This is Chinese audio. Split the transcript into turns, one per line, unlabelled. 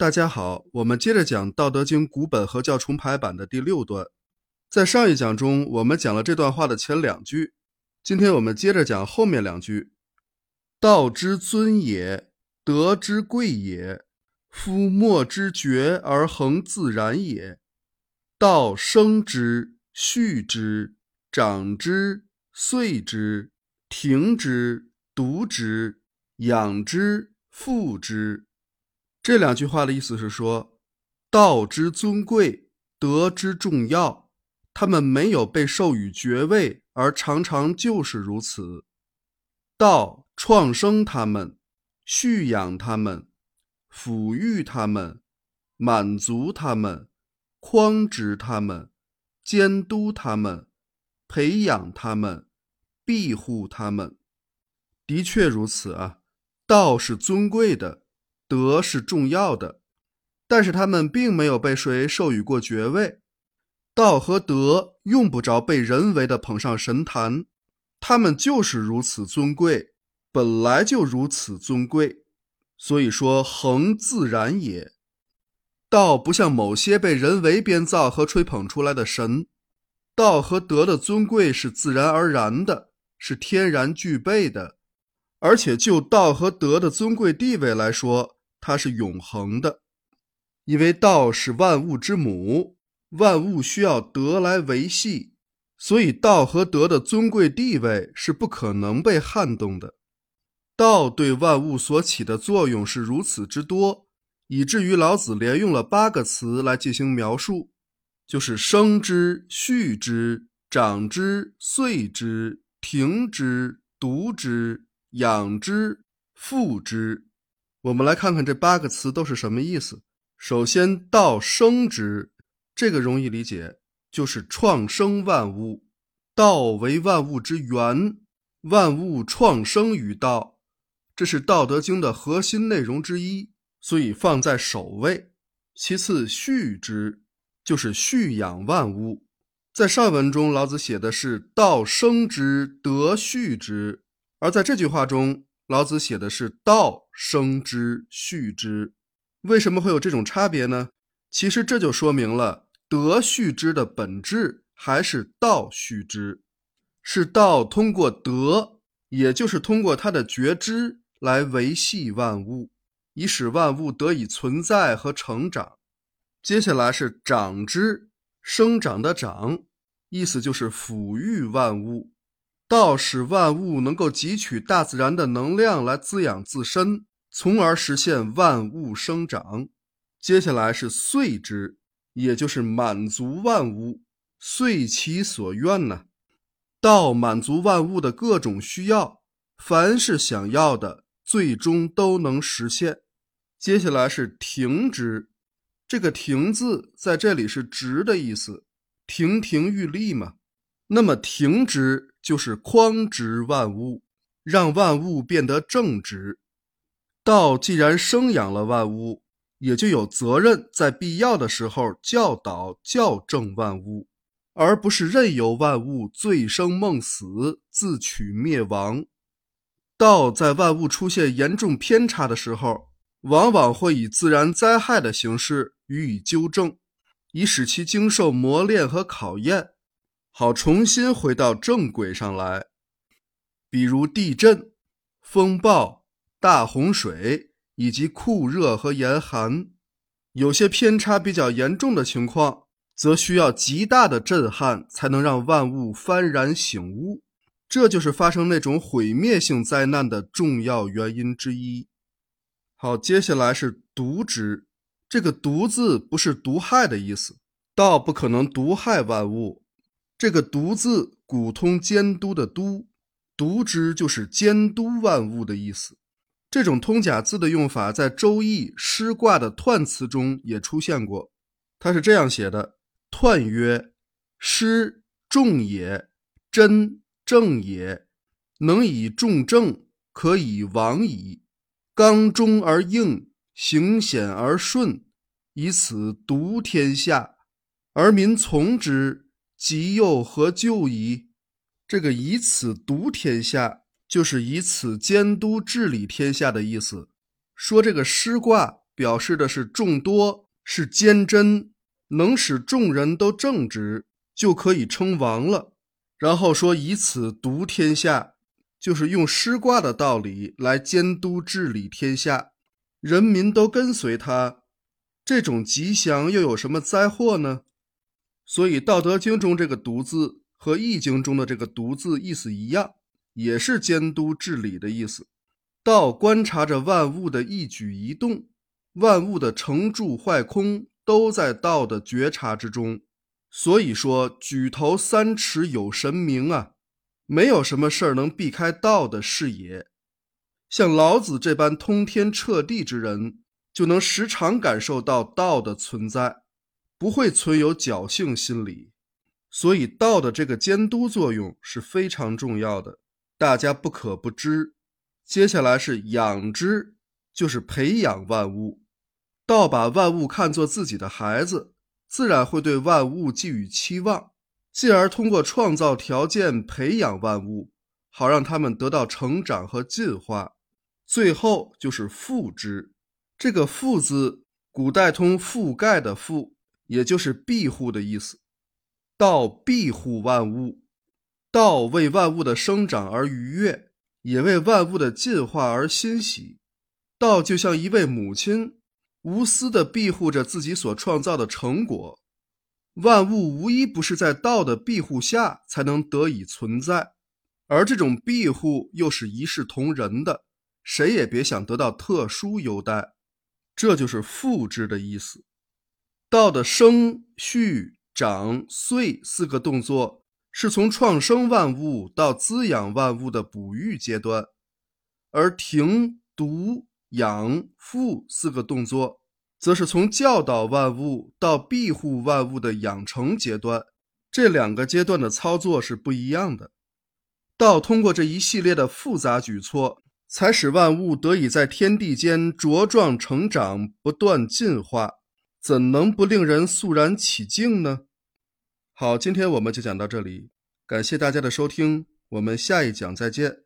大家好，我们接着讲《道德经》古本合教重排版的第六段。在上一讲中，我们讲了这段话的前两句，今天我们接着讲后面两句：“道之尊也，德之贵也，夫莫之绝而恒自然也。道生之，畜之，长之，岁之，庭之，独之，养之，复之。”这两句话的意思是说，道之尊贵，德之重要，他们没有被授予爵位，而常常就是如此。道创生他们，蓄养他们，抚育他们，满足他们，匡直他们，监督他们，培养他们，庇护他们。的确如此啊，道是尊贵的。德是重要的，但是他们并没有被谁授予过爵位。道和德用不着被人为的捧上神坛，他们就是如此尊贵，本来就如此尊贵。所以说，恒自然也。道不像某些被人为编造和吹捧出来的神，道和德的尊贵是自然而然的，是天然具备的，而且就道和德的尊贵地位来说。它是永恒的，因为道是万物之母，万物需要德来维系，所以道和德的尊贵地位是不可能被撼动的。道对万物所起的作用是如此之多，以至于老子连用了八个词来进行描述，就是生之、畜之、长之、岁之、庭之、独之、养之、复之。我们来看看这八个词都是什么意思。首先，道生之，这个容易理解，就是创生万物。道为万物之源，万物创生于道，这是《道德经》的核心内容之一，所以放在首位。其次，畜之，就是蓄养万物。在上文中，老子写的是“道生之，德畜之”，而在这句话中。老子写的是“道生之，畜之”，为什么会有这种差别呢？其实这就说明了“德畜之”的本质还是“道畜之”，是道通过德，也就是通过他的觉知来维系万物，以使万物得以存在和成长。接下来是“长之”，生长的“长”，意思就是抚育万物。道使万物能够汲取大自然的能量来滋养自身，从而实现万物生长。接下来是遂之，也就是满足万物，遂其所愿呢。道满足万物的各种需要，凡是想要的，最终都能实现。接下来是停之，这个停字在这里是直的意思，亭亭玉立嘛。那么停之。就是匡直万物，让万物变得正直。道既然生养了万物，也就有责任在必要的时候教导校正万物，而不是任由万物醉生梦死、自取灭亡。道在万物出现严重偏差的时候，往往会以自然灾害的形式予以纠正，以使其经受磨练和考验。好，重新回到正轨上来。比如地震、风暴、大洪水以及酷热和严寒，有些偏差比较严重的情况，则需要极大的震撼才能让万物幡然醒悟。这就是发生那种毁灭性灾难的重要原因之一。好，接下来是毒之，这个“毒”字不是毒害的意思，道不可能毒害万物。这个“独”字，古通监督的“督”，独之就是监督万物的意思。这种通假字的用法，在《周易》师卦的彖辞中也出现过。它是这样写的：“彖曰，师重也，真正也，能以重正，可以往矣。刚中而应，行险而顺，以此独天下，而民从之。”吉佑和救矣？这个以此独天下，就是以此监督治理天下的意思。说这个师卦表示的是众多，是坚贞，能使众人都正直，就可以称王了。然后说以此独天下，就是用师卦的道理来监督治理天下，人民都跟随他，这种吉祥又有什么灾祸呢？所以《道德经》中这个“独”字和《易经》中的这个“独”字意思一样，也是监督治理的意思。道观察着万物的一举一动，万物的成住坏空都在道的觉察之中。所以说，举头三尺有神明啊，没有什么事儿能避开道的视野。像老子这般通天彻地之人，就能时常感受到道的存在。不会存有侥幸心理，所以道的这个监督作用是非常重要的，大家不可不知。接下来是养之，就是培养万物。道把万物看作自己的孩子，自然会对万物寄予期望，进而通过创造条件培养万物，好让他们得到成长和进化。最后就是覆之，这个覆字，古代通覆盖的覆。也就是庇护的意思，道庇护万物，道为万物的生长而愉悦，也为万物的进化而欣喜。道就像一位母亲，无私的庇护着自己所创造的成果。万物无一不是在道的庇护下才能得以存在，而这种庇护又是一视同仁的，谁也别想得到特殊优待。这就是复之的意思。道的生、畜、长、岁四个动作，是从创生万物到滋养万物的哺育阶段；而停、读、养、复四个动作，则是从教导万物到庇护万物的养成阶段。这两个阶段的操作是不一样的。道通过这一系列的复杂举措，才使万物得以在天地间茁壮成长，不断进化。怎能不令人肃然起敬呢？好，今天我们就讲到这里，感谢大家的收听，我们下一讲再见。